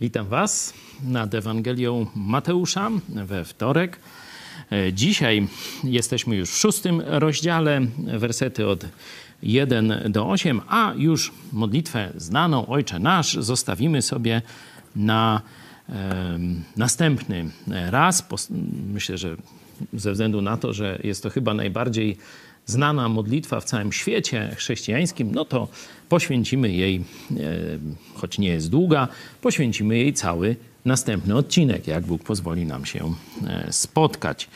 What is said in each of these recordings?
Witam Was nad Ewangelią Mateusza we wtorek. Dzisiaj jesteśmy już w szóstym rozdziale, wersety od 1 do 8, a już modlitwę znaną Ojcze Nasz zostawimy sobie na e, następny raz. Myślę, że ze względu na to, że jest to chyba najbardziej znana modlitwa w całym świecie chrześcijańskim, no to poświęcimy jej, e, choć nie jest długa, poświęcimy jej cały następny odcinek, jak Bóg pozwoli nam się e, spotkać.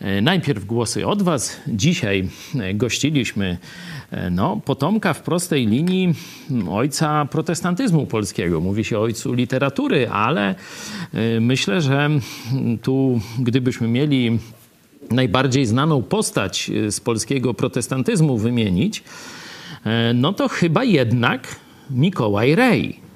E, najpierw głosy od Was. Dzisiaj gościliśmy no, potomka w prostej linii ojca protestantyzmu polskiego. Mówi się ojcu literatury, ale myślę, że tu gdybyśmy mieli najbardziej znaną postać z polskiego protestantyzmu wymienić, no to chyba jednak Mikołaj Rej.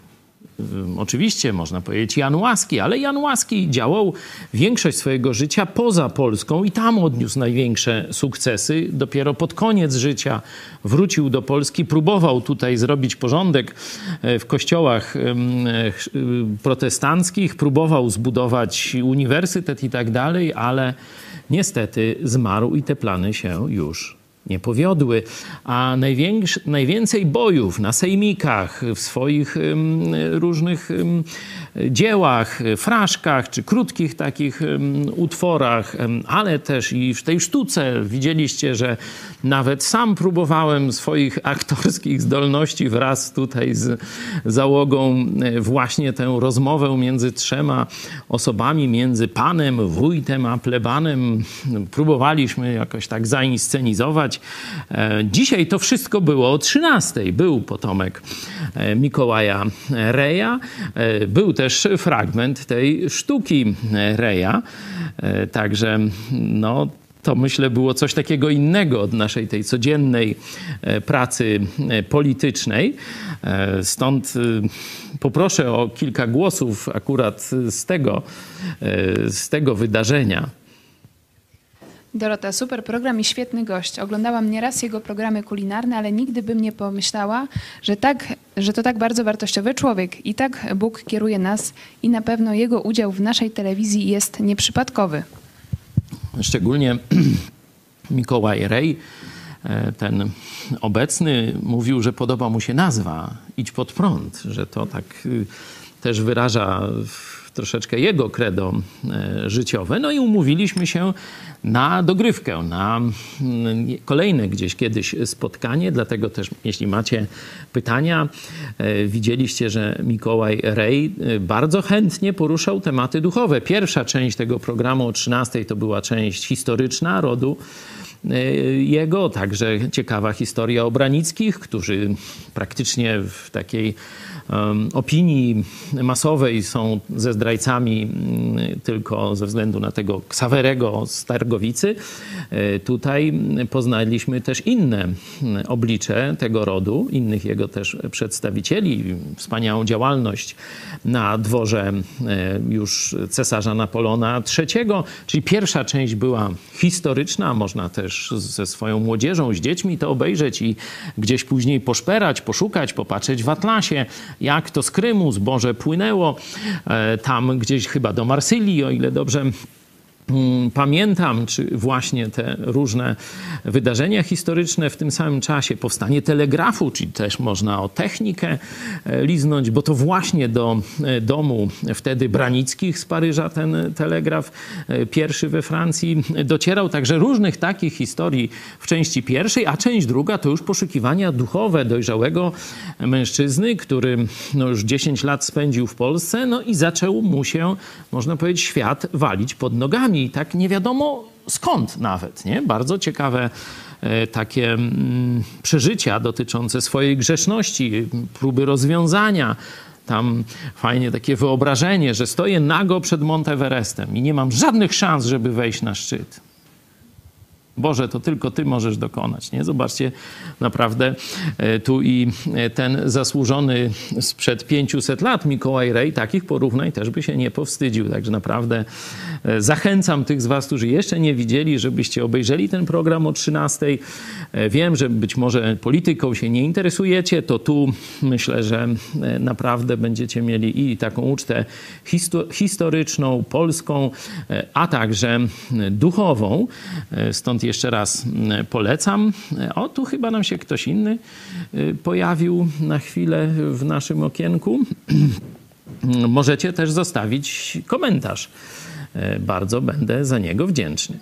Oczywiście można powiedzieć Jan Łaski, ale Jan Łaski działał większość swojego życia poza Polską i tam odniósł największe sukcesy. Dopiero pod koniec życia wrócił do Polski, próbował tutaj zrobić porządek w kościołach protestanckich, próbował zbudować uniwersytet i tak dalej, ale niestety zmarł i te plany się już nie powiodły, a najwięcej bojów na sejmikach, w swoich różnych dziełach, fraszkach czy krótkich takich utworach, ale też i w tej sztuce widzieliście, że nawet sam próbowałem swoich aktorskich zdolności wraz tutaj z załogą e, właśnie tę rozmowę między trzema osobami, między panem, wójtem a plebanem. Próbowaliśmy jakoś tak zainscenizować. E, dzisiaj to wszystko było o 13. Był potomek e, Mikołaja Reja. Był też fragment tej sztuki Reja. Także no, to myślę było coś takiego innego od naszej tej codziennej e, pracy e, politycznej. E, stąd poproszę o kilka głosów akurat z tego, z tego wydarzenia. Dorota, super program i świetny gość. Oglądałam nieraz jego programy kulinarne, ale nigdy bym nie pomyślała, że, tak, że to tak bardzo wartościowy człowiek. I tak Bóg kieruje nas i na pewno jego udział w naszej telewizji jest nieprzypadkowy. Szczególnie Mikołaj Rej, e, ten obecny, mówił, że podoba mu się nazwa Idź pod prąd, że to tak y, też wyraża troszeczkę jego credo e, życiowe. No i umówiliśmy się na dogrywkę, na mm, kolejne gdzieś kiedyś spotkanie. Dlatego też, jeśli macie pytania, e, widzieliście, że Mikołaj Rej e, bardzo chętnie poruszał tematy duchowe. Pierwsza część tego programu o 13 to była część historyczna rodu jego, także ciekawa historia Obranickich, którzy praktycznie w takiej opinii masowej są ze zdrajcami mm, tylko ze względu na tego Ksawerego z Targowicy. E, tutaj poznaliśmy też inne mm, oblicze tego rodu, innych jego też przedstawicieli, wspaniałą działalność na dworze e, już cesarza Napolona III, czyli pierwsza część była historyczna, można też ze swoją młodzieżą, z dziećmi to obejrzeć i gdzieś później poszperać, poszukać, popatrzeć w atlasie, jak to z Krymu? Zboże płynęło e, tam gdzieś chyba do Marsylii, o ile dobrze pamiętam, czy właśnie te różne wydarzenia historyczne w tym samym czasie, powstanie telegrafu, czyli też można o technikę e, liznąć, bo to właśnie do e, domu wtedy Branickich z Paryża ten telegraf e, pierwszy we Francji docierał. Także różnych takich historii w części pierwszej, a część druga to już poszukiwania duchowe dojrzałego mężczyzny, który no już 10 lat spędził w Polsce, no i zaczął mu się, można powiedzieć, świat walić pod nogami i tak nie wiadomo skąd nawet. Nie? Bardzo ciekawe e, takie mm, przeżycia dotyczące swojej grzeszności, próby rozwiązania. Tam fajnie takie wyobrażenie, że stoję nago przed Monteverestem i nie mam żadnych szans, żeby wejść na szczyt. Boże, to tylko Ty możesz dokonać. Nie? Zobaczcie, naprawdę e, tu i e, ten zasłużony sprzed 500 lat Mikołaj Rej takich porównań też by się nie powstydził. Także naprawdę e, zachęcam tych z Was, którzy jeszcze nie widzieli, żebyście obejrzeli ten program o 13. Wiem, że być może polityką się nie interesujecie, to tu myślę, że naprawdę będziecie mieli i taką ucztę historyczną, polską, a także duchową. Stąd jeszcze raz mm, polecam. O, tu chyba nam się ktoś inny y, pojawił na chwilę w naszym okienku. Możecie też zostawić komentarz. Y, bardzo będę za niego wdzięczny.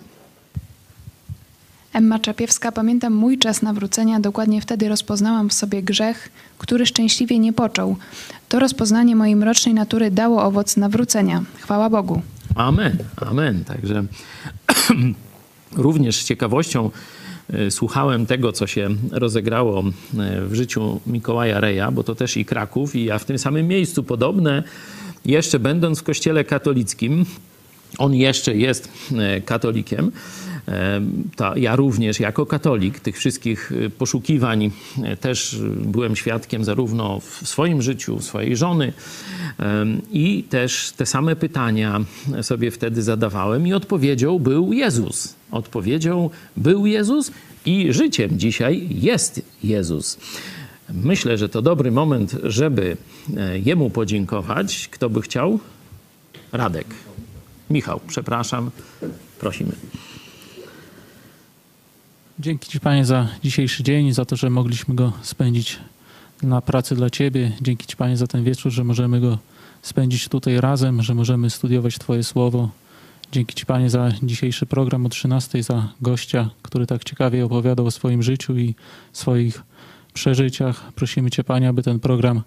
Emma Czapiewska, pamiętam mój czas nawrócenia. Dokładnie wtedy rozpoznałam w sobie grzech, który szczęśliwie nie począł. To rozpoznanie mojej mrocznej natury dało owoc nawrócenia. Chwała Bogu. Amen, amen. Także Również z ciekawością e, słuchałem tego, co się rozegrało e, w życiu Mikołaja Reja, bo to też i Kraków, i ja w tym samym miejscu podobne, jeszcze będąc w kościele katolickim, on jeszcze jest e, katolikiem. Ta, ja również jako katolik tych wszystkich poszukiwań też byłem świadkiem zarówno w swoim życiu, swojej żony i też te same pytania sobie wtedy zadawałem i odpowiedzią był Jezus. Odpowiedzią był Jezus i życiem dzisiaj jest Jezus. Myślę, że to dobry moment, żeby e, Jemu podziękować. Kto by chciał? Radek. Michał, przepraszam. Prosimy. Dzięki Ci, Panie, za dzisiejszy dzień, za to, że mogliśmy go spędzić na pracy dla Ciebie. Dzięki Ci, Panie, za ten wieczór, że możemy go spędzić tutaj razem, że możemy studiować Twoje słowo. Dzięki Ci, Panie, za dzisiejszy program o 13, za gościa, który tak ciekawie opowiadał o swoim życiu i swoich przeżyciach. Prosimy Cię, Panie, aby ten program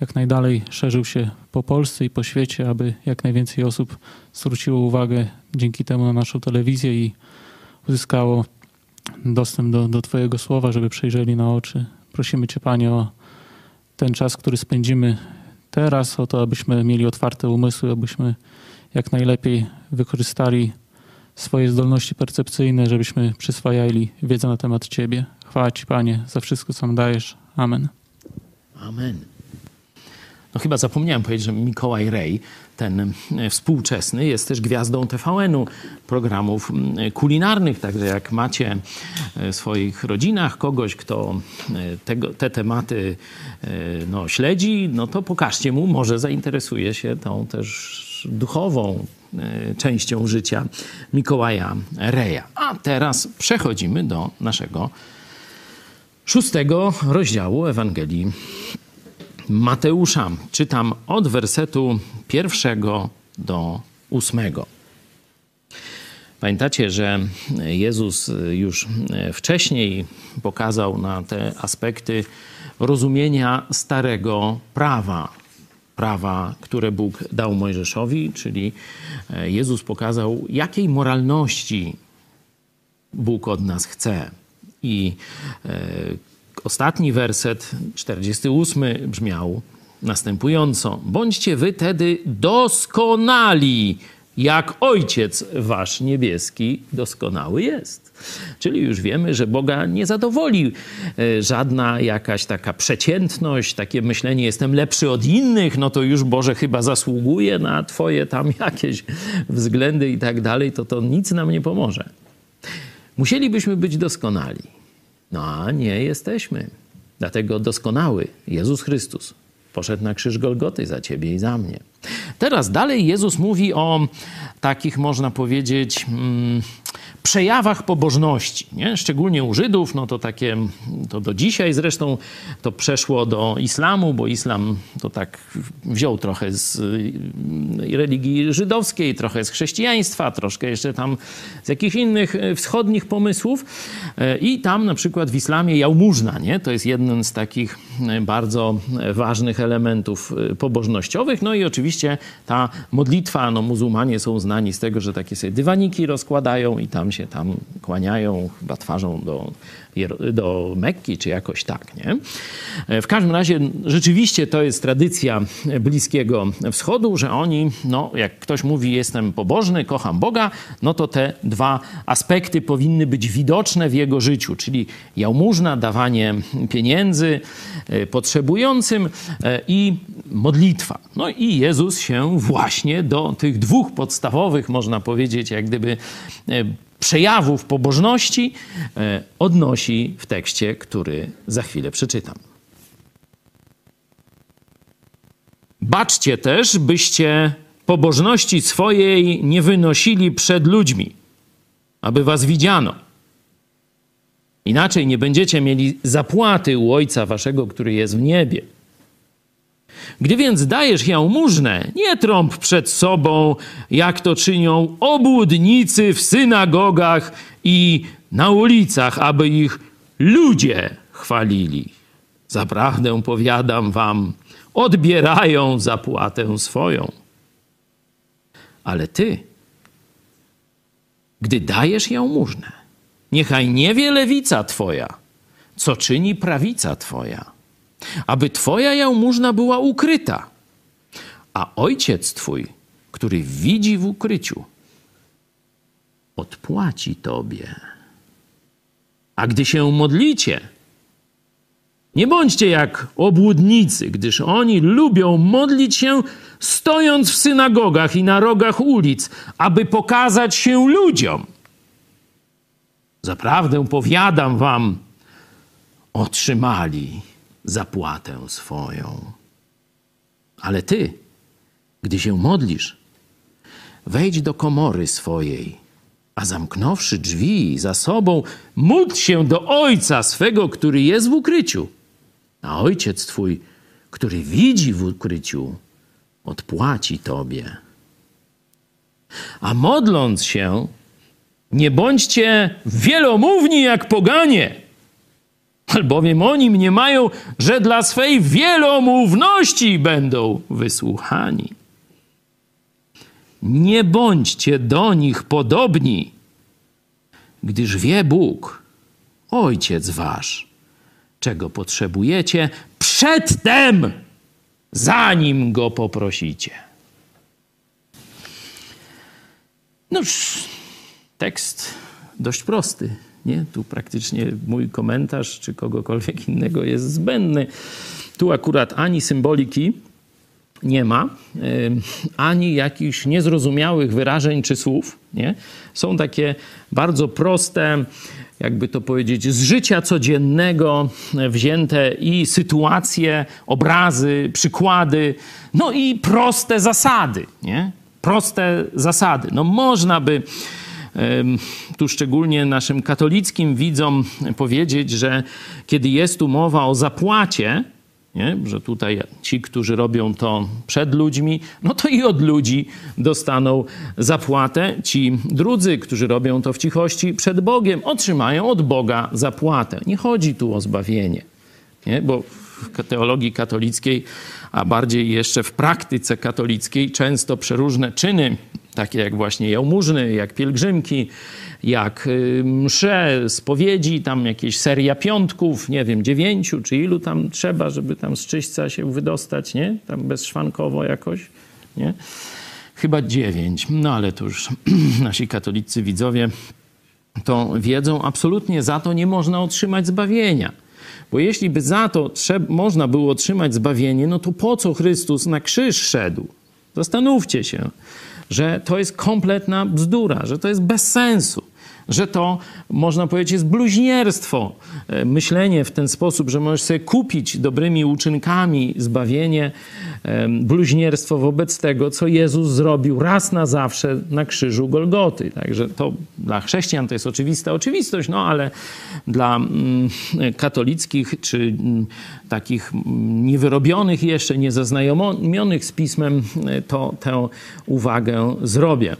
jak najdalej szerzył się po Polsce i po świecie, aby jak najwięcej osób zwróciło uwagę dzięki temu na naszą telewizję i uzyskało dostęp do, do Twojego słowa, żeby przejrzeli na oczy. Prosimy Cię, Panie, o ten czas, który spędzimy teraz, o to, abyśmy mieli otwarte umysły, abyśmy jak najlepiej wykorzystali swoje zdolności percepcyjne, żebyśmy przyswajali wiedzę na temat Ciebie. Chwała Ci, Panie, za wszystko, co nam dajesz. Amen. Amen. No chyba zapomniałem powiedzieć, że Mikołaj Rej, ten e, współczesny, jest też gwiazdą TVN-u, programów kulinarnych. Także jak macie e, w swoich rodzinach kogoś, kto e, te tematy no, śledzi, no to pokażcie mu, może zainteresuje się tą też duchową częścią życia Mikołaja Reja. A teraz przechodzimy do naszego szóstego rozdziału Ewangelii Mateusza. Czytam od wersetu pierwszego do ósmego. Pamiętacie, że Jezus już wcześniej pokazał na te aspekty rozumienia starego prawa, prawa, które Bóg dał Mojżeszowi, czyli Jezus pokazał, jakiej moralności Bóg od nas chce. I e, ostatni werset, 48, brzmiał następująco: Bądźcie wy tedy doskonali, jak Ojciec Wasz niebieski doskonały jest. Czyli już wiemy, że Boga nie zadowoli e, żadna jakaś taka przeciętność, takie myślenie, jestem lepszy od innych, no to już Boże chyba zasługuje na Twoje tam jakieś względy i tak dalej, to to nic nam nie pomoże. Musielibyśmy być doskonali. No a nie jesteśmy. Dlatego doskonały Jezus Chrystus poszedł na krzyż Golgoty za ciebie i za mnie. Teraz dalej Jezus mówi o takich, można powiedzieć, mm, przejawach pobożności, nie? szczególnie u Żydów, no to takie, to do dzisiaj zresztą to przeszło do islamu, bo islam to tak wziął trochę z y, religii żydowskiej, trochę z chrześcijaństwa, troszkę jeszcze tam z jakichś innych y, wschodnich pomysłów y, i tam na przykład w islamie jałmużna, nie? to jest jeden z takich bardzo ważnych elementów pobożnościowych. No i oczywiście ta modlitwa, no muzułmanie są znani z tego, że takie sobie dywaniki rozkładają i tam się tam kłaniają, chyba twarzą do do Mekki, czy jakoś tak, nie? W każdym razie rzeczywiście to jest tradycja Bliskiego Wschodu, że oni, no jak ktoś mówi jestem pobożny, kocham Boga, no to te dwa aspekty powinny być widoczne w jego życiu, czyli jałmużna, dawanie pieniędzy e, potrzebującym e, i modlitwa. No i Jezus się właśnie do tych dwóch podstawowych, można powiedzieć, jak gdyby e, przejawów pobożności e, odnosi w tekście, który za chwilę przeczytam. Baczcie też, byście pobożności swojej nie wynosili przed ludźmi, aby was widziano. Inaczej nie będziecie mieli zapłaty u Ojca Waszego, który jest w niebie. Gdy więc dajesz jałmużnę, nie trąb przed sobą, jak to czynią obłudnicy w synagogach i na ulicach, aby ich ludzie chwalili. Zaprawdę powiadam wam, odbierają zapłatę swoją. Ale ty, gdy dajesz jałmużnę, niechaj nie wie lewica twoja, co czyni prawica twoja aby Twoja jałmużna była ukryta, a Ojciec Twój, który widzi w ukryciu, odpłaci Tobie. A gdy się modlicie, nie bądźcie jak obłudnicy, gdyż oni lubią modlić się stojąc w synagogach i na rogach ulic, aby pokazać się ludziom. Zaprawdę powiadam wam, otrzymali zapłatę swoją. Ale ty, gdy się modlisz, wejdź do komory swojej, a zamknąwszy drzwi za sobą, módl się do Ojca swego, który jest w ukryciu. A Ojciec Twój, który widzi w ukryciu, odpłaci Tobie. A modląc się, nie bądźcie wielomówni jak poganie albowiem oni mniemają, że dla swej wielomówności będą wysłuchani. Nie bądźcie do nich podobni, gdyż wie Bóg, Ojciec Wasz, czego potrzebujecie przedtem, zanim Go poprosicie. Noż, tekst dość prosty nie? Tu praktycznie mój komentarz czy kogokolwiek innego jest zbędny. Tu akurat ani symboliki nie ma, ani jakichś niezrozumiałych wyrażeń czy słów. Nie? Są takie bardzo proste, jakby to powiedzieć, z życia codziennego wzięte i sytuacje, obrazy, przykłady, no i proste zasady. Nie? Proste zasady. No można by tu szczególnie naszym katolickim widzom powiedzieć, że kiedy jest tu mowa o zapłacie, nie? że tutaj ci, którzy robią to przed ludźmi, no to i od ludzi dostaną zapłatę. Ci drudzy, którzy robią to w cichości przed Bogiem, otrzymają od Boga zapłatę. Nie chodzi tu o zbawienie, nie? bo w teologii katolickiej, a bardziej jeszcze w praktyce katolickiej, często przeróżne czyny takie jak właśnie jałmużny, jak pielgrzymki, jak y, msze, spowiedzi, tam jakieś seria piątków, nie wiem, dziewięciu, czy ilu tam trzeba, żeby tam z czyśćca się wydostać, nie? Tam bezszwankowo jakoś, nie? Chyba dziewięć, no ale to już nasi katolicy widzowie to wiedzą, absolutnie za to nie można otrzymać zbawienia. Bo jeśli by za to można było otrzymać zbawienie, no to po co Chrystus na krzyż szedł? Zastanówcie się że to jest kompletna bzdura, że to jest bez sensu że to, można powiedzieć, jest bluźnierstwo. E, myślenie w ten sposób, że możesz sobie kupić dobrymi uczynkami zbawienie, bluźnierstwo wobec tego, co Jezus zrobił raz na zawsze na krzyżu Golgoty. Także to dla chrześcijan to jest oczywista oczywistość, no ale dla mm, katolickich czy mm, takich mm, niewyrobionych jeszcze, niezaznajomionych z pismem, to tę uwagę zrobię.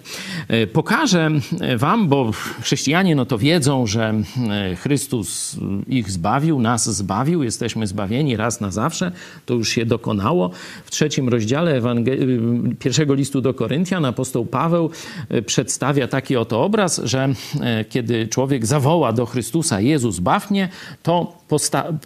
E, pokażę wam, bo chrześcijanie chrześcijanie no to wiedzą, że e, Chrystus ich zbawił, nas zbawił, jesteśmy zbawieni raz na zawsze, to już się dokonało. W trzecim rozdziale Ewangel- pierwszego listu do Koryntian apostoł Paweł e, przedstawia taki oto obraz, że e, kiedy człowiek zawoła do Chrystusa Jezus baw mnie, to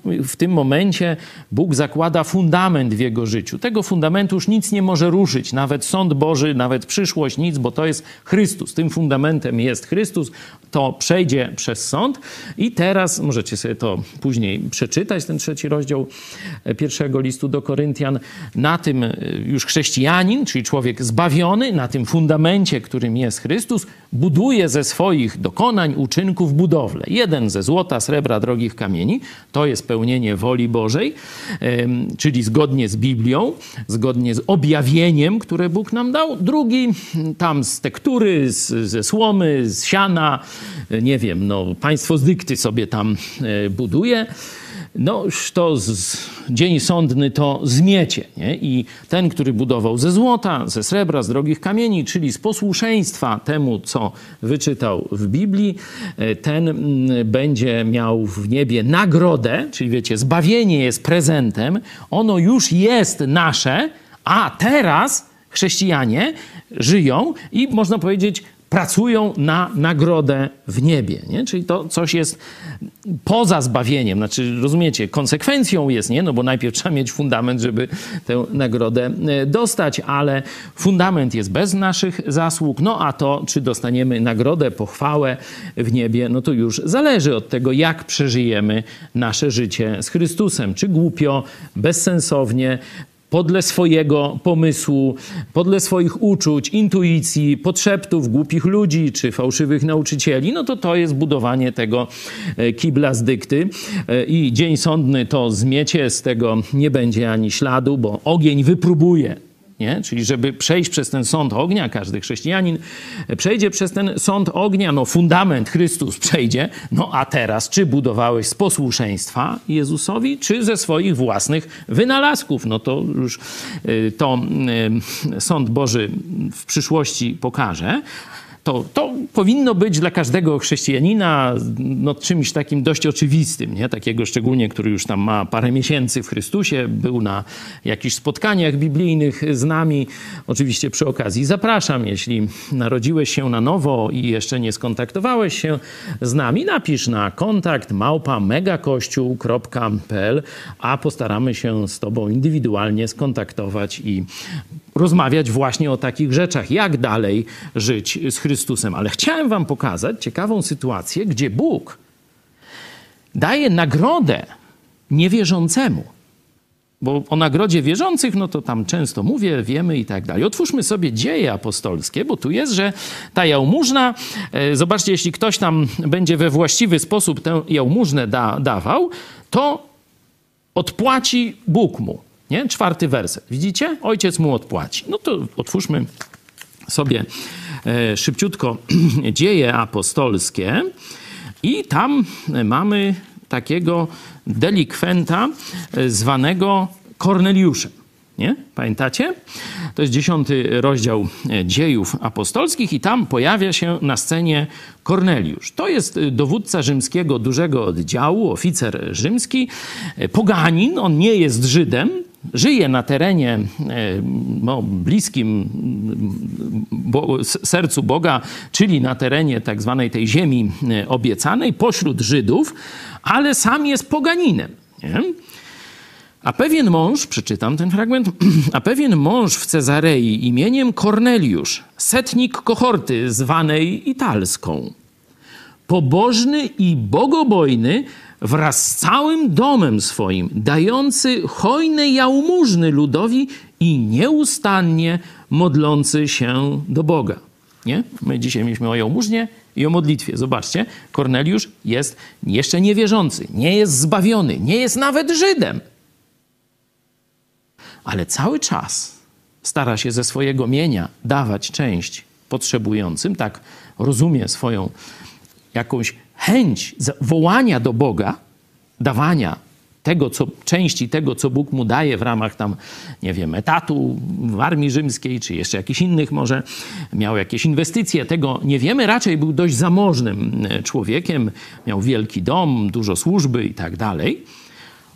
w tym momencie Bóg zakłada fundament w jego życiu. Tego fundamentu już nic nie może ruszyć, nawet sąd Boży, nawet przyszłość, nic, bo to jest Chrystus. Tym fundamentem jest Chrystus. To przejdzie przez sąd i teraz, możecie sobie to później przeczytać, ten trzeci rozdział pierwszego listu do Koryntian, na tym już chrześcijanin, czyli człowiek zbawiony, na tym fundamencie, którym jest Chrystus, buduje ze swoich dokonań, uczynków budowlę. Jeden ze złota, srebra, drogich kamieni, to jest pełnienie woli Bożej, czyli zgodnie z Biblią, zgodnie z objawieniem, które Bóg nam dał. Drugi tam z tektury, z, ze słomy, z siana, nie wiem, no, państwo z dykty sobie tam e, buduje no to z, dzień sądny to zmiecie. Nie? I ten, który budował ze złota, ze srebra, z drogich kamieni, czyli z posłuszeństwa temu, co wyczytał w Biblii, e, ten mm, będzie miał w niebie nagrodę, czyli wiecie, zbawienie jest prezentem, ono już jest nasze, a teraz chrześcijanie żyją i można powiedzieć, pracują na nagrodę w niebie. Nie? Czyli to coś jest poza zbawieniem. Znaczy, rozumiecie, konsekwencją jest, nie? No bo najpierw trzeba mieć fundament, żeby tę nagrodę e, dostać, ale fundament jest bez naszych zasług. No a to, czy dostaniemy nagrodę, pochwałę w niebie, no to już zależy od tego, jak przeżyjemy nasze życie z Chrystusem. Czy głupio, bezsensownie, podle swojego pomysłu, podle swoich uczuć, intuicji, podszeptów głupich ludzi czy fałszywych nauczycieli, no to to jest budowanie tego e, kibla z dykty. E, I dzień sądny to zmiecie, z tego nie będzie ani śladu, bo ogień wypróbuje nie? Czyli żeby przejść przez ten sąd ognia, każdy chrześcijanin przejdzie przez ten sąd ognia, no fundament Chrystus przejdzie, no a teraz czy budowałeś z posłuszeństwa Jezusowi, czy ze swoich własnych wynalazków? No to już y, to y, sąd Boży w przyszłości pokaże to, to powinno być dla każdego chrześcijanina no, czymś takim dość oczywistym, nie? takiego szczególnie, który już tam ma parę miesięcy w Chrystusie, był na jakichś spotkaniach biblijnych z nami. Oczywiście przy okazji zapraszam, jeśli narodziłeś się na nowo i jeszcze nie skontaktowałeś się z nami, napisz na kontakt megakościół.pl, a postaramy się z Tobą indywidualnie skontaktować i rozmawiać właśnie o takich rzeczach, jak dalej żyć z Chrystusem. Ale chciałem Wam pokazać ciekawą sytuację, gdzie Bóg daje nagrodę niewierzącemu. Bo o nagrodzie wierzących, no to tam często mówię, wiemy i tak dalej. Otwórzmy sobie dzieje apostolskie, bo tu jest, że ta jałmużna, e, zobaczcie, jeśli ktoś tam będzie we właściwy sposób tę jałmużnę da, dawał, to odpłaci Bóg mu. Nie? Czwarty werset. Widzicie? Ojciec mu odpłaci. No to otwórzmy sobie e, szybciutko dzieje apostolskie i tam mamy takiego delikwenta e, zwanego Korneliuszem. Nie? Pamiętacie? To jest dziesiąty rozdział e, dziejów apostolskich i tam pojawia się na scenie Korneliusz. To jest dowódca rzymskiego dużego oddziału, oficer rzymski, poganin, on nie jest Żydem, żyje na terenie e, no, bliskim bo, sercu Boga, czyli na terenie tak zwanej tej ziemi e, obiecanej, pośród Żydów, ale sam jest poganinem. Nie? A pewien mąż, przeczytam ten fragment, a pewien mąż w Cezarei imieniem Korneliusz, setnik kohorty zwanej Italską, pobożny i bogobojny, wraz z całym domem swoim, dający hojne jałmużny ludowi i nieustannie modlący się do Boga. Nie? My dzisiaj mieliśmy o jałmużnie i o modlitwie. Zobaczcie, Korneliusz jest jeszcze niewierzący, nie jest zbawiony, nie jest nawet Żydem. Ale cały czas stara się ze swojego mienia dawać część potrzebującym, tak rozumie swoją jakąś chęć wołania do Boga, dawania tego, co, części tego, co Bóg mu daje w ramach tam, nie wiem, etatu w armii rzymskiej, czy jeszcze jakichś innych może, miał jakieś inwestycje, tego nie wiemy. Raczej był dość zamożnym e, człowiekiem, miał wielki dom, dużo służby i tak dalej.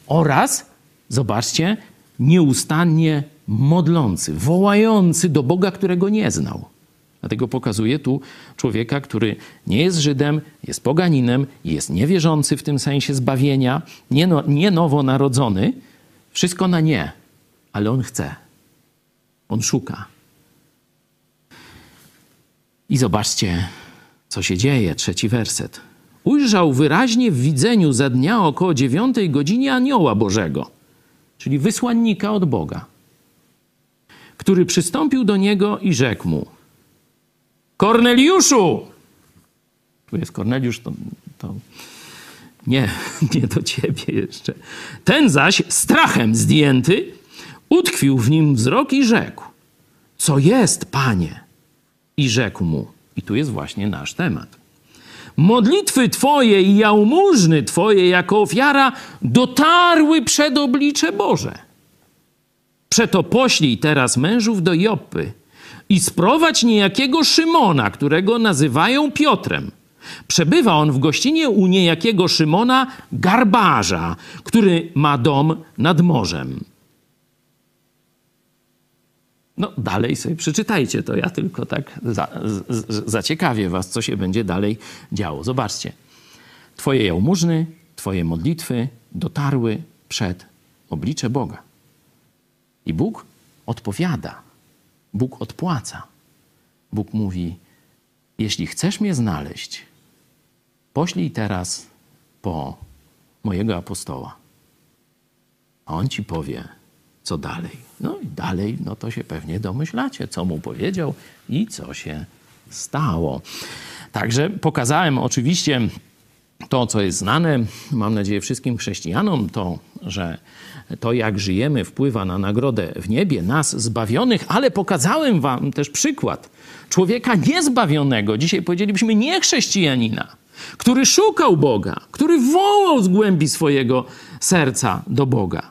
Oraz, zobaczcie, nieustannie modlący, wołający do Boga, którego nie znał. Dlatego pokazuje tu człowieka, który nie jest Żydem, jest poganinem, jest niewierzący w tym sensie zbawienia, nie, no, nie nowonarodzony. Wszystko na nie, ale on chce. On szuka. I zobaczcie, co się dzieje. Trzeci werset. Ujrzał wyraźnie w widzeniu za dnia około dziewiątej godzinie anioła Bożego, czyli wysłannika od Boga, który przystąpił do niego i rzekł mu – Korneliuszu! Tu jest Korneliusz, to, to nie, nie do ciebie jeszcze. Ten zaś, strachem zdjęty, utkwił w nim wzrok i rzekł: Co jest, panie? I rzekł mu, i tu jest właśnie nasz temat. Modlitwy Twoje i jałmużny Twoje jako ofiara dotarły przed oblicze Boże. Przeto poślij teraz mężów do Joppy i sprowadź niejakiego Szymona, którego nazywają Piotrem. Przebywa on w gościnie u niejakiego Szymona Garbarza, który ma dom nad morzem. No, dalej sobie przeczytajcie to. Ja tylko tak za, z, zaciekawię was, co się będzie dalej działo. Zobaczcie. Twoje jałmużny, Twoje modlitwy dotarły przed oblicze Boga. I Bóg odpowiada. Bóg odpłaca. Bóg mówi: Jeśli chcesz mnie znaleźć, poślij teraz po mojego apostoła. A on ci powie, co dalej. No i dalej, no to się pewnie domyślacie, co mu powiedział i co się stało. Także pokazałem oczywiście to, co jest znane, mam nadzieję, wszystkim chrześcijanom, to, że to, jak żyjemy, wpływa na nagrodę w niebie, nas zbawionych, ale pokazałem wam też przykład człowieka niezbawionego, dzisiaj powiedzielibyśmy nie chrześcijanina, który szukał Boga, który wołał z głębi swojego serca do Boga.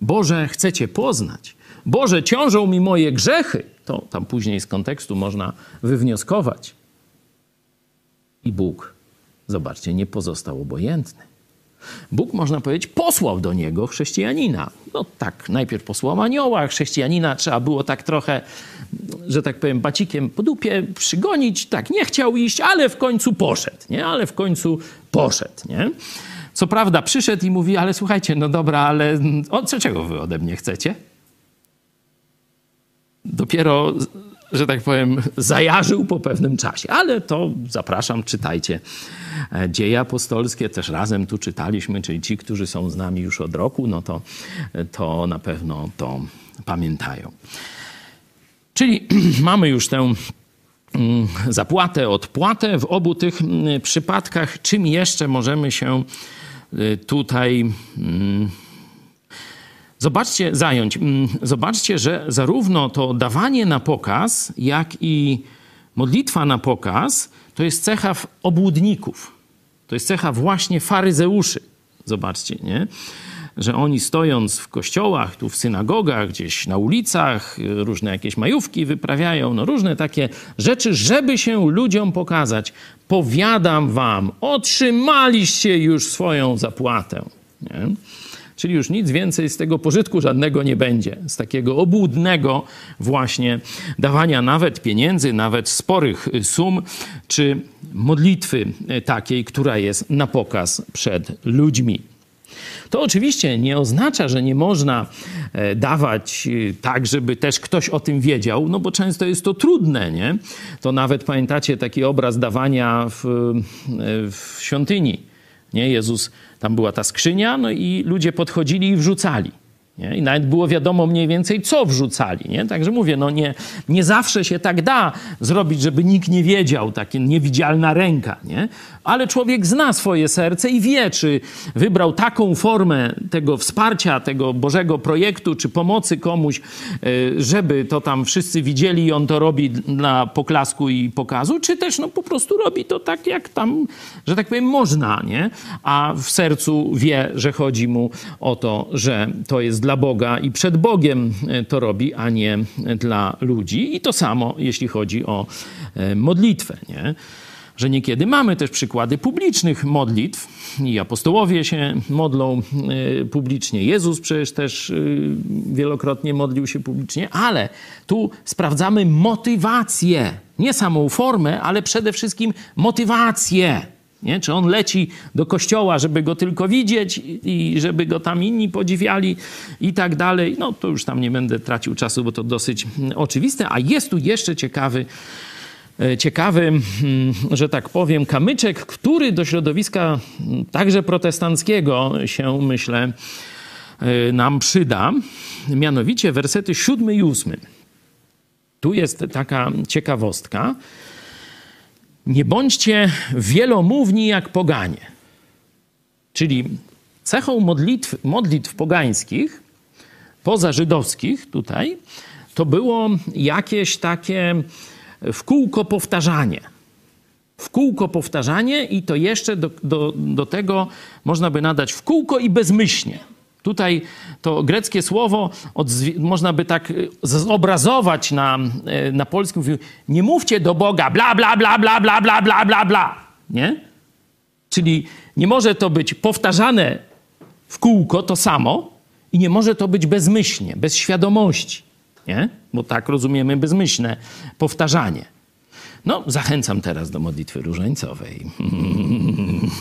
Boże, chcę Cię poznać. Boże, ciążą mi moje grzechy. To tam później z kontekstu można wywnioskować. I Bóg, zobaczcie, nie pozostał obojętny. Bóg, można powiedzieć, posłał do niego chrześcijanina. No tak, najpierw posłał anioła, chrześcijanina trzeba było tak trochę, że tak powiem, bacikiem po dupie przygonić. Tak, nie chciał iść, ale w końcu poszedł, nie? Ale w końcu poszedł, nie? Co prawda przyszedł i mówi, ale słuchajcie, no dobra, ale o, co, czego wy ode mnie chcecie? Dopiero że tak powiem, zajarzył po pewnym czasie. Ale to zapraszam, czytajcie e, dzieje apostolskie. Też razem tu czytaliśmy, czyli ci, którzy są z nami już od roku, no to, to na pewno to pamiętają. Czyli mamy już tę mm, zapłatę, odpłatę w obu tych mm, przypadkach. Czym jeszcze możemy się y, tutaj mm, Zobaczcie, zająć. Mm, zobaczcie, że zarówno to dawanie na pokaz, jak i modlitwa na pokaz to jest cecha obłudników. To jest cecha właśnie faryzeuszy. Zobaczcie, nie? Że oni stojąc w kościołach, tu w synagogach, gdzieś na ulicach, różne jakieś majówki wyprawiają, no różne takie rzeczy, żeby się ludziom pokazać. Powiadam wam, otrzymaliście już swoją zapłatę. Nie? Czyli już nic więcej z tego pożytku żadnego nie będzie. Z takiego obłudnego właśnie dawania nawet pieniędzy, nawet sporych sum, czy modlitwy takiej, która jest na pokaz przed ludźmi. To oczywiście nie oznacza, że nie można e, dawać e, tak, żeby też ktoś o tym wiedział, no bo często jest to trudne, nie? To nawet pamiętacie taki obraz dawania w, w świątyni. Nie? Jezus, tam była ta skrzynia, no i ludzie podchodzili i wrzucali. Nie? I nawet było wiadomo mniej więcej, co wrzucali. Nie? Także mówię, no nie, nie zawsze się tak da zrobić, żeby nikt nie wiedział, taka niewidzialna ręka. Nie? Ale człowiek zna swoje serce i wie, czy wybrał taką formę tego wsparcia, tego Bożego projektu, czy pomocy komuś, e, żeby to tam wszyscy widzieli i on to robi dla poklasku i pokazu, czy też no, po prostu robi to tak, jak tam, że tak powiem, można, nie? a w sercu wie, że chodzi mu o to, że to jest dla Boga i przed Bogiem e, to robi, a nie dla ludzi. I to samo, jeśli chodzi o e, modlitwę. Nie? że niekiedy mamy też przykłady publicznych modlitw i apostołowie się modlą publicznie. Jezus przecież też wielokrotnie modlił się publicznie, ale tu sprawdzamy motywację. Nie samą formę, ale przede wszystkim motywację. Nie? Czy on leci do kościoła, żeby go tylko widzieć i żeby go tam inni podziwiali i tak dalej. No to już tam nie będę tracił czasu, bo to dosyć oczywiste. A jest tu jeszcze ciekawy E, ciekawy, mm, że tak powiem, kamyczek, który do środowiska mm, także protestanckiego się, myślę, e, nam przyda. Mianowicie wersety 7 i 8. Tu jest taka ciekawostka. Nie bądźcie wielomówni jak poganie. Czyli cechą modlitw, modlitw pogańskich, poza żydowskich tutaj, to było jakieś takie w kółko powtarzanie. W kółko powtarzanie i to jeszcze do, do, do tego można by nadać w kółko i bezmyślnie. Tutaj to greckie słowo można by tak y, zobrazować na, y, na polskim. Nie mówcie do Boga bla, bla, bla, bla, bla, bla, bla, bla, bla. Nie? Czyli nie może to być powtarzane w kółko to samo i nie może to być bezmyślnie, bez świadomości nie? Bo tak rozumiemy bezmyślne powtarzanie. No, zachęcam teraz do modlitwy różańcowej.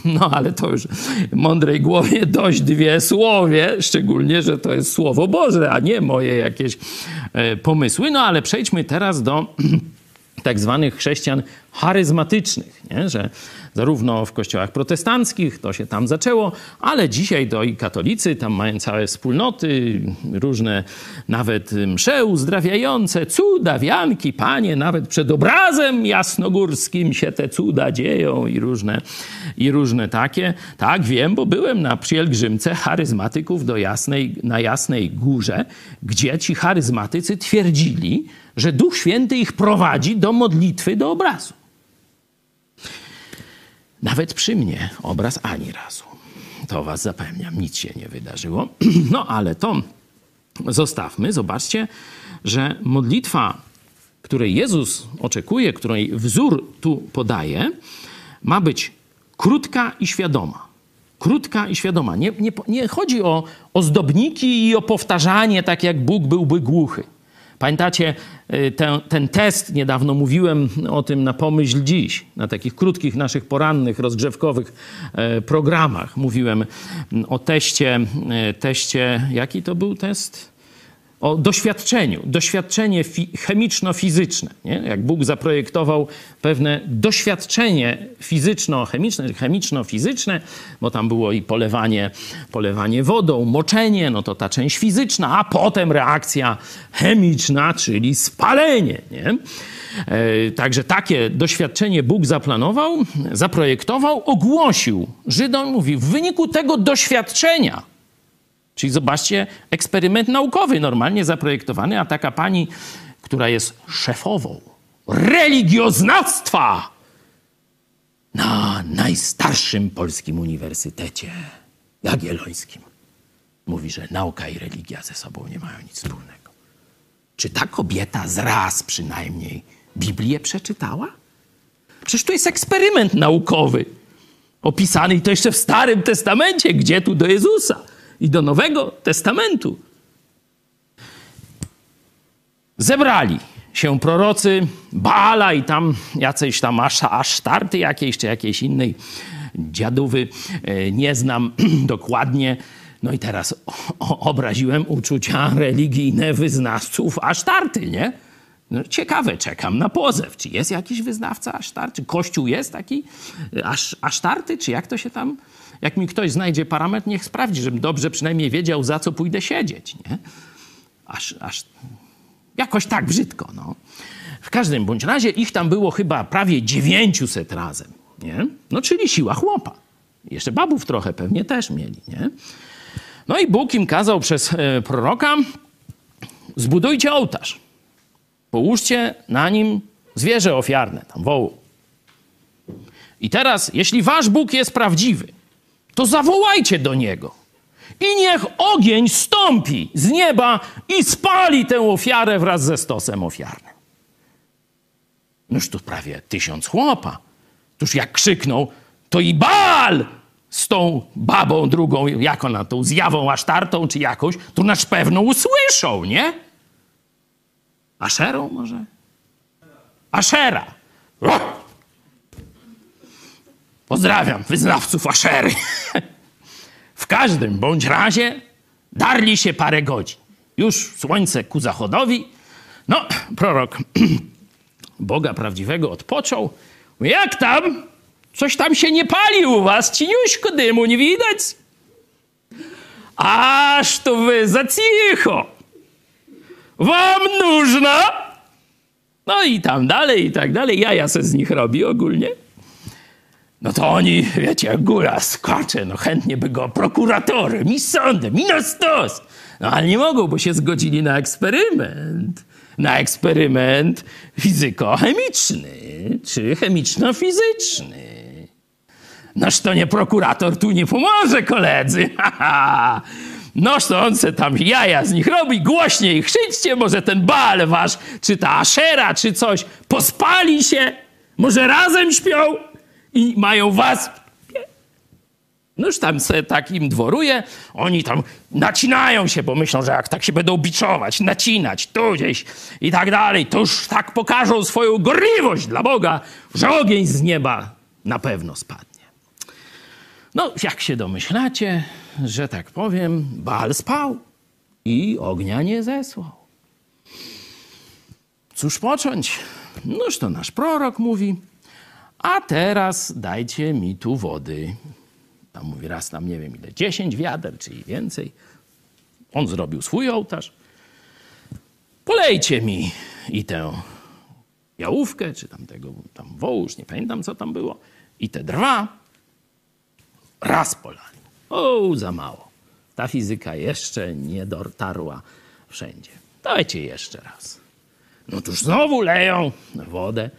No, ale to już mądrej głowie dość dwie słowie, szczególnie, że to jest Słowo Boże, a nie moje jakieś e, pomysły. No, ale przejdźmy teraz do tak zwanych chrześcijan charyzmatycznych, nie? że zarówno w kościołach protestanckich to się tam zaczęło, ale dzisiaj to i katolicy tam mają całe wspólnoty, różne nawet msze uzdrawiające, cuda, wianki, panie, nawet przed obrazem jasnogórskim się te cuda dzieją i różne, i różne takie. Tak, wiem, bo byłem na pielgrzymce charyzmatyków do jasnej, na Jasnej Górze, gdzie ci charyzmatycy twierdzili, że Duch Święty ich prowadzi do modlitwy do obrazu. Nawet przy mnie obraz ani razu. To was zapewniam, nic się nie wydarzyło. No ale to zostawmy. Zobaczcie, że modlitwa, której Jezus oczekuje, której wzór tu podaje, ma być krótka i świadoma. Krótka i świadoma. Nie, nie, nie chodzi o ozdobniki i o powtarzanie, tak jak Bóg byłby głuchy. Pamiętacie y, ten, ten test? Niedawno mówiłem o tym na pomyśl dziś, na takich krótkich naszych porannych, rozgrzewkowych e, programach. Mówiłem o teście, e, teście, jaki to był test? O doświadczeniu, doświadczenie chemiczno-fizyczne. Nie? Jak Bóg zaprojektował pewne doświadczenie fizyczno-chemiczne, chemiczno-fizyczne, bo tam było i polewanie, polewanie wodą, moczenie, no to ta część fizyczna, a potem reakcja chemiczna, czyli spalenie. Nie? E, także takie doświadczenie Bóg zaplanował, zaprojektował, ogłosił Żydom, mówi, w wyniku tego doświadczenia Czyli zobaczcie, eksperyment naukowy normalnie zaprojektowany, a taka pani, która jest szefową religioznawstwa na najstarszym polskim uniwersytecie jagiellońskim. Mówi, że nauka i religia ze sobą nie mają nic wspólnego. Czy ta kobieta z raz przynajmniej Biblię przeczytała? Przecież to jest eksperyment naukowy, opisany i to jeszcze w Starym Testamencie, gdzie tu do Jezusa i do Nowego Testamentu. Zebrali się prorocy Baala i tam jacyś tam asztarty jakiejś, czy jakiejś innej dziadówy, e, nie znam dokładnie. No i teraz obraziłem uczucia religijne wyznawców asztarty, nie? No, ciekawe, czekam na pozew. Czy jest jakiś wyznawca asztarty? Kościół jest taki aż, asztarty? Czy jak to się tam Jak mi ktoś znajdzie parametr, niech sprawdzi, żebym dobrze przynajmniej wiedział, za co pójdę siedzieć, nie? Aż, aż jakoś tak brzydko, no. W każdym bądź razie ich tam było chyba prawie 900 razem, nie? No, czyli siła chłopa. Jeszcze babów trochę pewnie też mieli, nie? No i Bóg im kazał przez e, proroka zbudujcie ołtarz. Połóżcie na nim zwierzę ofiarne, tam wołu. I teraz, jeśli wasz Bóg jest prawdziwy, to zawołajcie do niego. I niech ogień stąpi z nieba i spali tę ofiarę wraz ze stosem ofiarnym. Noż tu prawie tysiąc chłopa. Tuż jak krzyknął, to i bal z tą babą drugą, jak ona, tą zjawą asztartą czy jakąś, to nasz pewno usłyszą, nie? Aszerą może? Aszera. Pozdrawiam wyznawców Aszery. W każdym bądź razie darli się parę godzin. Już słońce ku zachodowi. No, prorok Boga prawdziwego odpoczął. Jak tam? Coś tam się nie pali u was, cieniuśko dymu nie widać? Aż to wy za cicho. Wam нужно? No i tam dalej, i tak dalej. Jaja se z nich robi ogólnie. No to oni, wiecie, jak góra skacze, no chętnie by go prokuratorem i sądem i na stos. No ale nie mogą, bo się zgodzili na eksperyment. Na eksperyment fizyko-chemiczny, czy chemiczno-fizyczny. Noż to nie prokurator tu nie pomoże, koledzy. Noż to on se tam jaja z nich robi, głośniej krzyczcie, może ten bal wasz, czy ta aszera, czy coś, pospali się, może razem śpią i mają was. Noż tam se tak im dworuje, oni tam nacinają się, bo myślą, że jak tak się będą biczować, nacinać, tu gdzieś i tak dalej, to już tak pokażą swoją gorliwość dla Boga, że ogień z nieba na pewno spadnie. No, jak się domyślacie, że tak powiem, Baal spał i ognia nie zesłał. Cóż począć? Noż to nasz prorok mówi, a teraz dajcie mi tu wody. Tam mówi raz tam nie wiem ile, dziesięć wiader, czy i więcej. On zrobił swój ołtarz. Polejcie mi i tę jałówkę, czy tam tego tam wołóż, nie pamiętam co tam było, i te drwa. Raz polali. O, za mało. Ta fizyka jeszcze nie dotarła wszędzie. Dajcie jeszcze raz. No tuż znowu leją wodę,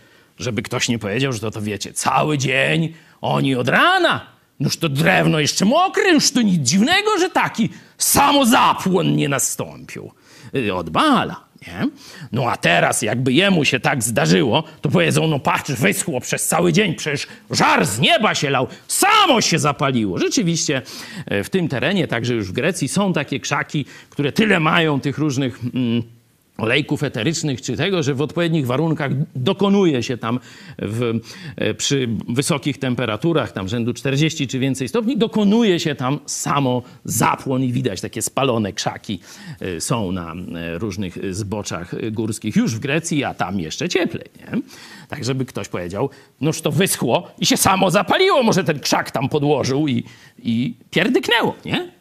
żeby ktoś nie powiedział, że to, to wiecie, cały dzień, oni od rana. Noż to drewno jeszcze mokre, już to nic dziwnego, że taki samozapłon nie nastąpił y, od Bala. Nie? No a teraz jakby jemu się tak zdarzyło, to powiedzą, no patrz, wyschło przez cały dzień, przecież żar z nieba się lał, samo się zapaliło. Rzeczywiście e, w tym terenie, także już w Grecji, są takie krzaki, które tyle mają tych różnych... Mm, olejków eterycznych, czy tego, że w odpowiednich warunkach dokonuje się tam w, e, przy wysokich temperaturach, tam rzędu 40 czy więcej stopni, dokonuje się tam samo zapłon i widać takie spalone krzaki e, są na e, różnych zboczach górskich już w Grecji, a tam jeszcze cieplej. Nie? Tak, żeby ktoś powiedział, noż to wyschło i się samo zapaliło, może ten krzak tam podłożył i, i pierdyknęło, nie?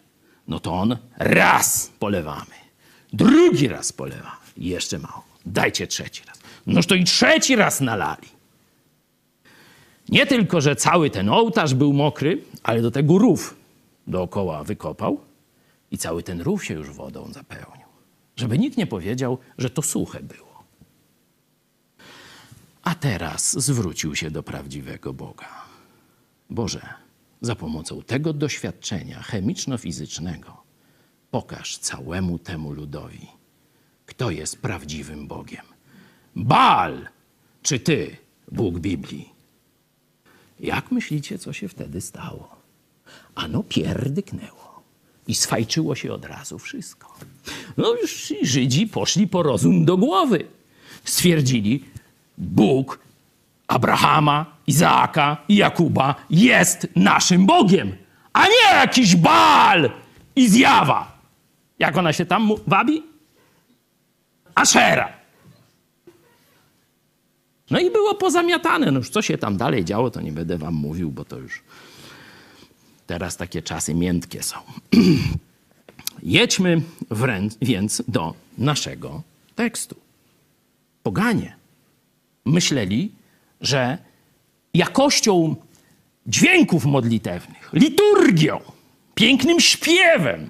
No to on raz polewamy, drugi raz polewamy jeszcze mało. Dajcie trzeci raz. Noż to i trzeci raz nalali. Nie tylko, że cały ten ołtarz był mokry, ale do tego rów dookoła wykopał i cały ten rów się już wodą zapełnił. Żeby nikt nie powiedział, że to suche było. A teraz zwrócił się do prawdziwego Boga. Boże, za pomocą tego doświadczenia chemiczno-fizycznego pokaż całemu temu ludowi, kto jest prawdziwym Bogiem. Baal czy ty, Bóg Biblii? Jak myślicie, co się wtedy stało? Ano pierdyknęło i swajczyło się od razu wszystko. No już Żydzi poszli po rozum do głowy. Stwierdzili, Bóg Abrahama, Izaaka i Jakuba jest naszym Bogiem, a nie jakiś Baal i zjawa. Jak ona się tam wabi? Ashera. No i było pozamiatane. No już co się tam dalej działo, to nie będę wam mówił, bo to już Teraz takie czasy miętkie są. Jedźmy wręcz, więc do naszego tekstu. Poganie myśleli, że jakością dźwięków modlitewnych, liturgią, pięknym śpiewem,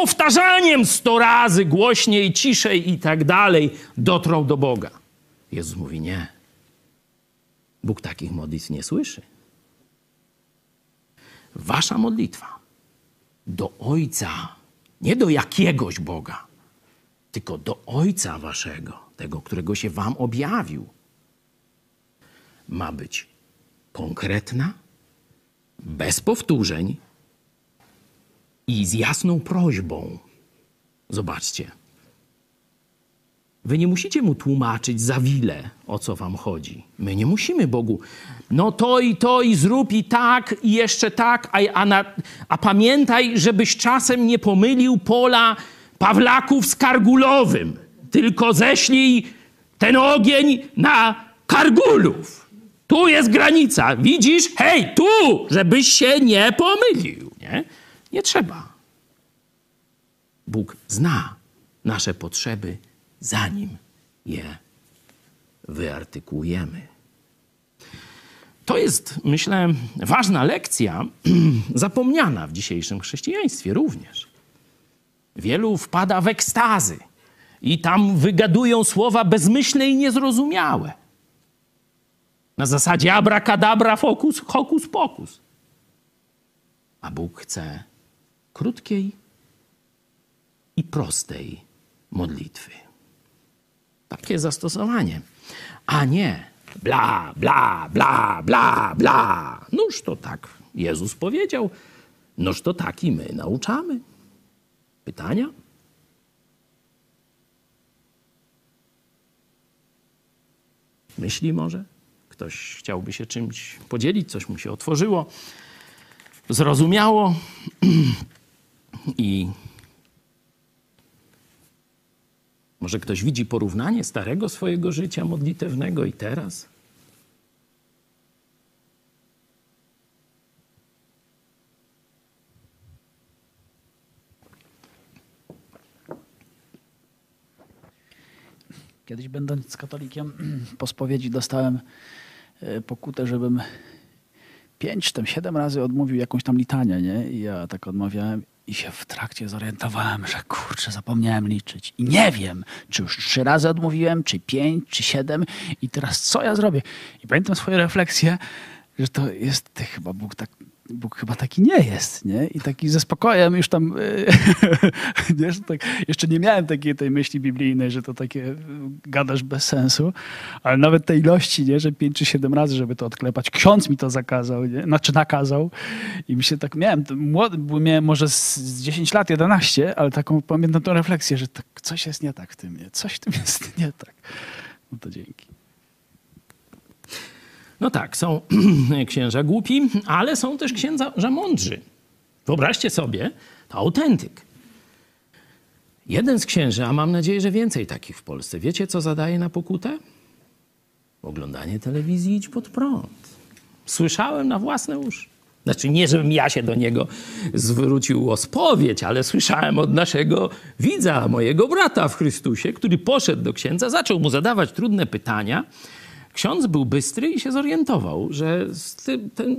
powtarzaniem sto razy głośniej, ciszej i tak dalej dotrą do Boga. Jezus mówi nie. Bóg takich modlitw nie słyszy. Wasza modlitwa do Ojca, nie do jakiegoś Boga, tylko do Ojca Waszego, tego, którego się Wam objawił, ma być konkretna, bez powtórzeń i z jasną prośbą. Zobaczcie. Wy nie musicie mu tłumaczyć za wile, o co wam chodzi. My nie musimy Bogu. No to i to i zrób i tak i jeszcze tak, a, a, na, a pamiętaj, żebyś czasem nie pomylił pola Pawlaków z Kargulowym, tylko ześlij ten ogień na Kargulów. Tu jest granica. Widzisz? Hej, tu! Żebyś się nie pomylił. Nie? Nie trzeba. Bóg zna nasze potrzeby, zanim je wyartykułujemy. To jest, myślę, ważna lekcja, zapomniana w dzisiejszym chrześcijaństwie również. Wielu wpada w ekstazy i tam wygadują słowa bezmyślne i niezrozumiałe. Na zasadzie abracadabra, fokus, hokus pokus. A Bóg chce krótkiej i prostej modlitwy. Takie zastosowanie. A nie bla, bla, bla, bla, bla. Noż to tak Jezus powiedział. Noż to tak i my nauczamy. Pytania? Myśli może? Ktoś chciałby się czymś podzielić, coś mu się otworzyło, zrozumiało i może ktoś widzi porównanie starego swojego życia modlitewnego i teraz? Kiedyś będąc katolikiem, po spowiedzi dostałem e, pokutę, żebym pięć, tam siedem razy odmówił jakąś tam litanię, nie? I ja tak odmawiałem i się w trakcie zorientowałem, że kurczę, zapomniałem liczyć. I nie wiem, czy już trzy razy odmówiłem, czy pięć, czy siedem i teraz co ja zrobię? I pamiętam swoje refleksje, że to jest chyba Bóg tak Bóg chyba taki nie jest, nie? I taki ze spokojem już tam, nie, tak, jeszcze nie miałem takiej tej myśli biblijnej, że to takie gadasz bez sensu, ale nawet tej ilości, nie? Że pięć czy siedem razy, żeby to odklepać. Ksiądz mi to zakazał, nie? Znaczy nakazał i mi się tak, miałem, młody, miałem może z 10 lat, 11, ale taką, pamiętam tą refleksję, że tak, coś jest nie tak w tym, nie? Coś w tym jest nie tak. No to dzięki. No tak, są księża głupi, ale są też księża mądrzy. Wyobraźcie sobie, to autentyk. Jeden z księży, a mam nadzieję, że więcej takich w Polsce, wiecie co zadaje na pokutę? Oglądanie telewizji idź pod prąd. Słyszałem na własne uszy. Znaczy nie, żebym ja się do niego zwrócił o spowiedź, ale słyszałem od naszego widza, mojego brata w Chrystusie, który poszedł do księdza, zaczął mu zadawać trudne pytania Ksiądz był bystry i się zorientował, że z tym, ten,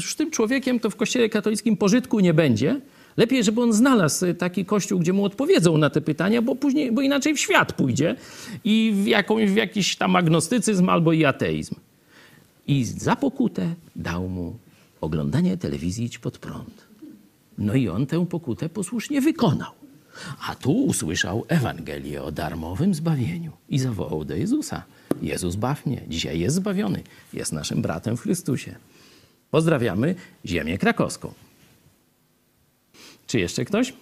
z tym człowiekiem to w kościele katolickim pożytku nie będzie. Lepiej, żeby on znalazł taki kościół, gdzie mu odpowiedzą na te pytania, bo później, bo inaczej w świat pójdzie i w, jakąś, w jakiś tam agnostycyzm albo i ateizm. I za pokutę dał mu oglądanie telewizji pod prąd. No i on tę pokutę posłusznie wykonał. A tu usłyszał Ewangelię o darmowym zbawieniu i zawołał do Jezusa. Jezus baw mnie. Dzisiaj jest zbawiony. Jest naszym bratem w Chrystusie. Pozdrawiamy ziemię krakowską. Czy jeszcze ktoś?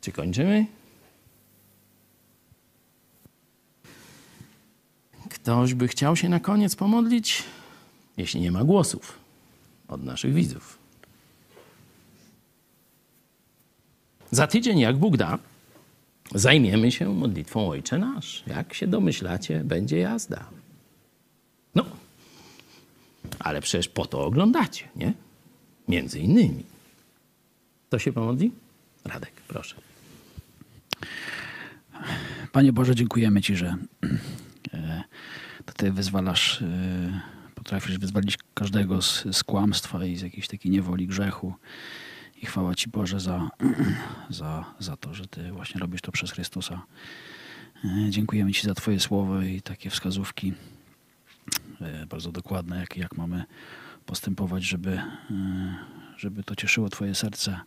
Czy kończymy? Ktoś by chciał się na koniec pomodlić, jeśli nie ma głosów od naszych widzów. Za tydzień, jak Bóg da, zajmiemy się modlitwą Ojcze Nasz. Jak się domyślacie, będzie jazda. No, ale przecież po to oglądacie, nie? Między innymi. To się pomodli? Radek, proszę. Panie Boże, dziękujemy Ci, że e, Ty wyzwalasz, e, potrafisz wyzwolić każdego z, z kłamstwa i z jakiejś takiej niewoli grzechu. I chwała Ci Boże za, za, za to, że Ty właśnie robisz to przez Chrystusa. E, Dziękujemy Ci za Twoje słowo i takie wskazówki e, bardzo dokładne, jak, jak mamy postępować, żeby, e, żeby to cieszyło Twoje serce.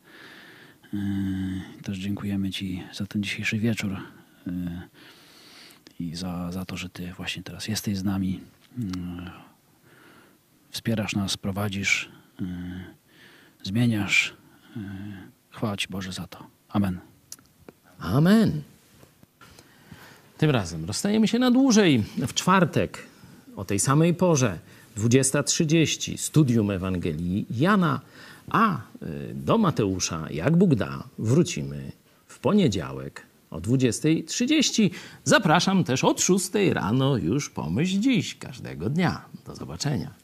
Też dziękujemy Ci za ten dzisiejszy wieczór i za, za to, że Ty właśnie teraz jesteś z nami. Wspierasz nas, prowadzisz, zmieniasz. E, Chwała Ci Boże za to. Amen. Amen. Tym razem rozstajemy się na dłużej. W czwartek o tej samej porze, 20.30, studium Ewangelii Jana, a y, do Mateusza, jak Bóg da, wrócimy w poniedziałek o 20.30. Zapraszam też od 6 rano już pomyśl dziś każdego dnia. Do zobaczenia.